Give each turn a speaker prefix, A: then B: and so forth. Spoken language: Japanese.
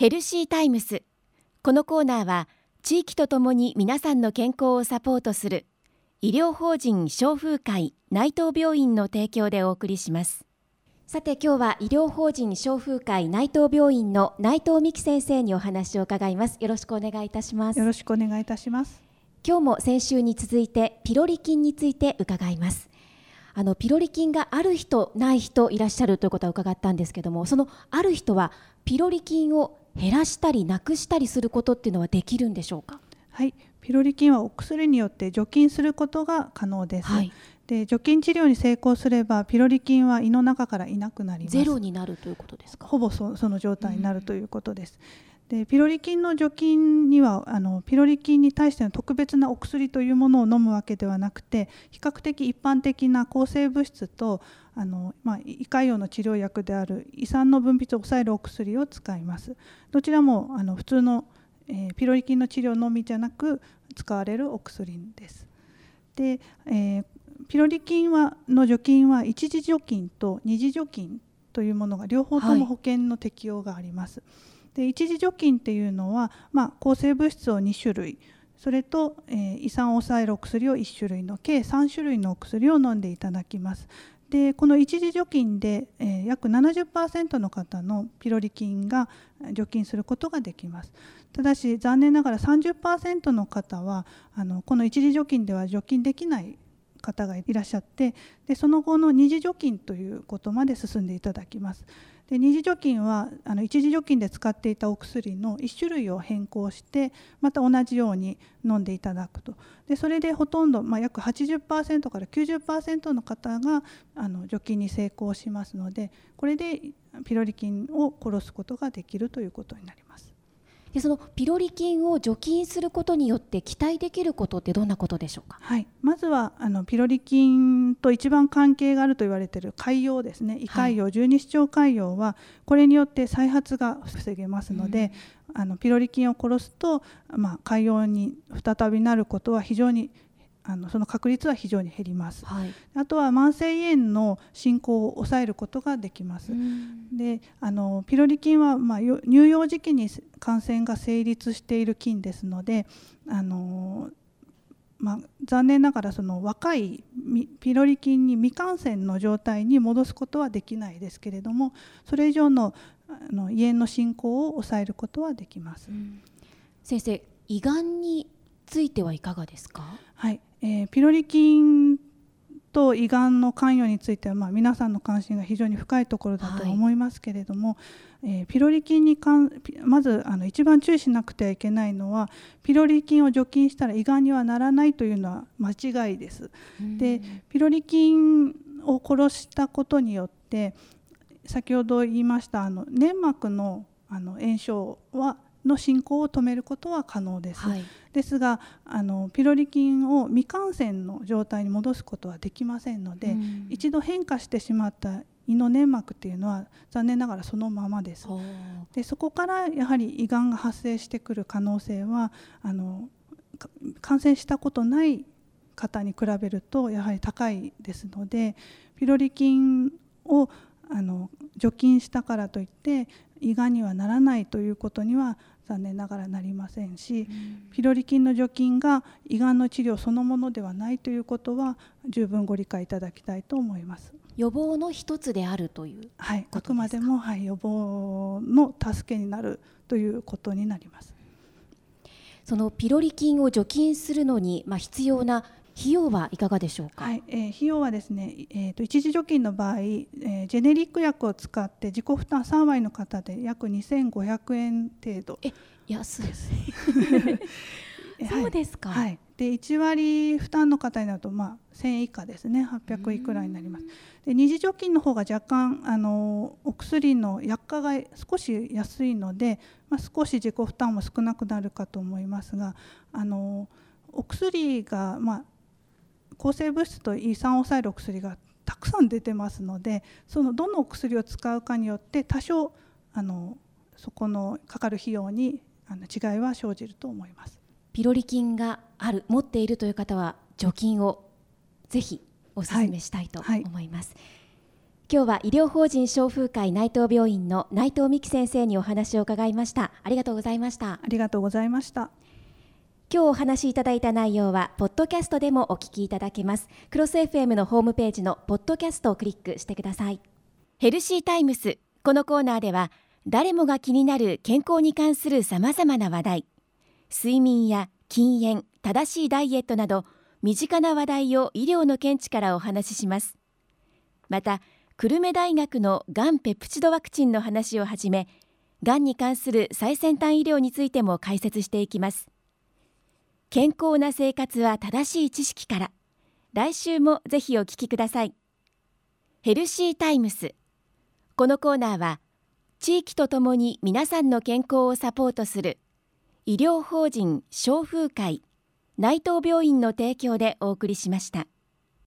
A: ヘルシータイムス。このコーナーは地域とともに皆さんの健康をサポートする医療法人消風会内藤病院の提供でお送りします。さて今日は医療法人消風会内藤病院の内藤美希先生にお話を伺います。よろしくお願いいたします。
B: よろしくお願いいたします。
A: 今日も先週に続いてピロリ菌について伺います。あのピロリ菌がある人ない人いらっしゃるということは伺ったんですけどもそのある人はピロリ菌を減らしたりなくしたりすることっていうのはできるんでしょうか？
B: はい。ピロリ菌はお薬によって除菌することが可能です、はい、で除菌治療に成功すればピロリ菌は胃の中からいなくなります。
A: ゼロになるということですか？
B: ほぼその状態になるということです、うん、でピロリ菌の除菌にはあのピロリ菌に対しての特別なお薬というものを飲むわけではなくて比較的一般的な抗生物質とあの、まあ、胃潰瘍の治療薬である胃酸の分泌を抑えるお薬を使います。どちらもあの普通の、えー、ピロリ菌の治療のみじゃなく使われるお薬です。で、えー、ピロリ菌はの除菌は一次除菌と二次除菌というものが両方とも保険の適用があります、はい、で一次除菌っていうのは、まあ、抗生物質を2種類それと、えー、胃酸を抑えるお薬を1種類の計3種類のお薬を飲んでいただきます。でこの一時除菌で、えー、約70%の方のピロリ菌が除菌することができます。ただし残念ながら30%の方はあのこの一時除菌では除菌できない方がいらっしゃってでその後の二次除菌ということまで進んでいただきますで二次除菌はあの一次除菌で使っていたお薬の1種類を変更してまた同じように飲んでいただくとでそれでほとんど、まあ、約80%から90%の方があの除菌に成功しますのでこれでピロリ菌を殺すことができるということになります。
A: でそのピロリ菌を除菌することによって期待できることってどんなことでしょうか、
B: はい、まずはあのピロリ菌と一番関係があると言われている潰瘍ですね。胃潰瘍、はい、十二指腸潰瘍はこれによって再発が防げますので、うん、あのピロリ菌を殺すと、まあ、潰瘍に再びなることは非常にあのその確率は非常に減ります、はい、あとは慢性胃炎の進行を抑えることができます、であのピロリ菌は、まあ、乳幼児期に感染が成立している菌ですのであの、まあ、残念ながらその若いピロリ菌に未感染の状態に戻すことはできないですけれどもそれ以上のあの胃炎の進行を抑えることはできます。
A: 先生胃がんについてはいかがですか？
B: はい、えー、ピロリ菌と胃がんの関与については、まあ、皆さんの関心が非常に深いところだと思いますけれども、はい、えー、ピロリ菌に関まずあの一番注意しなくてはいけないのはピロリ菌を除菌したら胃がんにはならないというのは間違いです。でピロリ菌を殺したことによって先ほど言いましたあの粘膜のあの炎症はの進行を止めることは可能です、はい、ですがあのピロリ菌を未感染の状態に戻すことはできませんので、うん、一度変化してしまった胃の粘膜っていうのは残念ながらそのままです。でそこからやはり胃がんが発生してくる可能性はあの感染したことない方に比べるとやはり高いですのでピロリ菌をあの除菌したからといって胃がんにはならないということには残念ながらなりませんし、うん、ピロリ菌の除菌が胃がんの治療そのものではないということは十分ご理解いただきたいと思います。
A: 予防の一つであるという
B: はい、あくまでも、はい、予防の助けになるということになります。
A: そのピロリ菌を除菌するのに、まあ、必要な費用はいかがでしょうか、
B: はいえー、費用はですね、えーと、一時除菌の場合、えー、ジェネリック薬を使って自己負担3割の方で約2500円程度。
A: え安 い。そうですか、
B: はい、で1割負担の方になると、まあ、1000円以下ですね。800いくらになります。で二次除菌の方が若干あのお薬の薬価が少し安いので、まあ、少し自己負担も少なくなるかと思いますがあのお薬が、まあ、抗生物質と胃酸を抑えるお薬がたくさん出てますのでそのどのお薬を使うかによって多少あのそこのかかる費用にあの違いは生じると思います。
A: ピロリ菌がある持っているという方は除菌をぜひお勧めしたいと思い。ます。はいはい今日は医療法人消風会内藤病院の内藤美希先生にお話を伺いました。ありがとうございました。
B: ありがとうございました
A: 今日お話しいただいた内容はポッドキャストでもお聞きいただけます。クロス FM のホームページのポッドキャストをクリックしてください。ヘルシータイムス。このコーナーでは誰もが気になる健康に関するさまざまな話題。睡眠や禁煙正しいダイエットなど身近な話題を医療の見地からお話しします。また久留米大学のがんペプチドワクチンの話をはじめがんに関する最先端医療についても解説していきます。健康な生活は正しい知識から。来週もぜひお聞きください。ヘルシータイムス。このコーナーは地域とともに皆さんの健康をサポートする。医療法人消風会内藤病院の提供でお送りしました。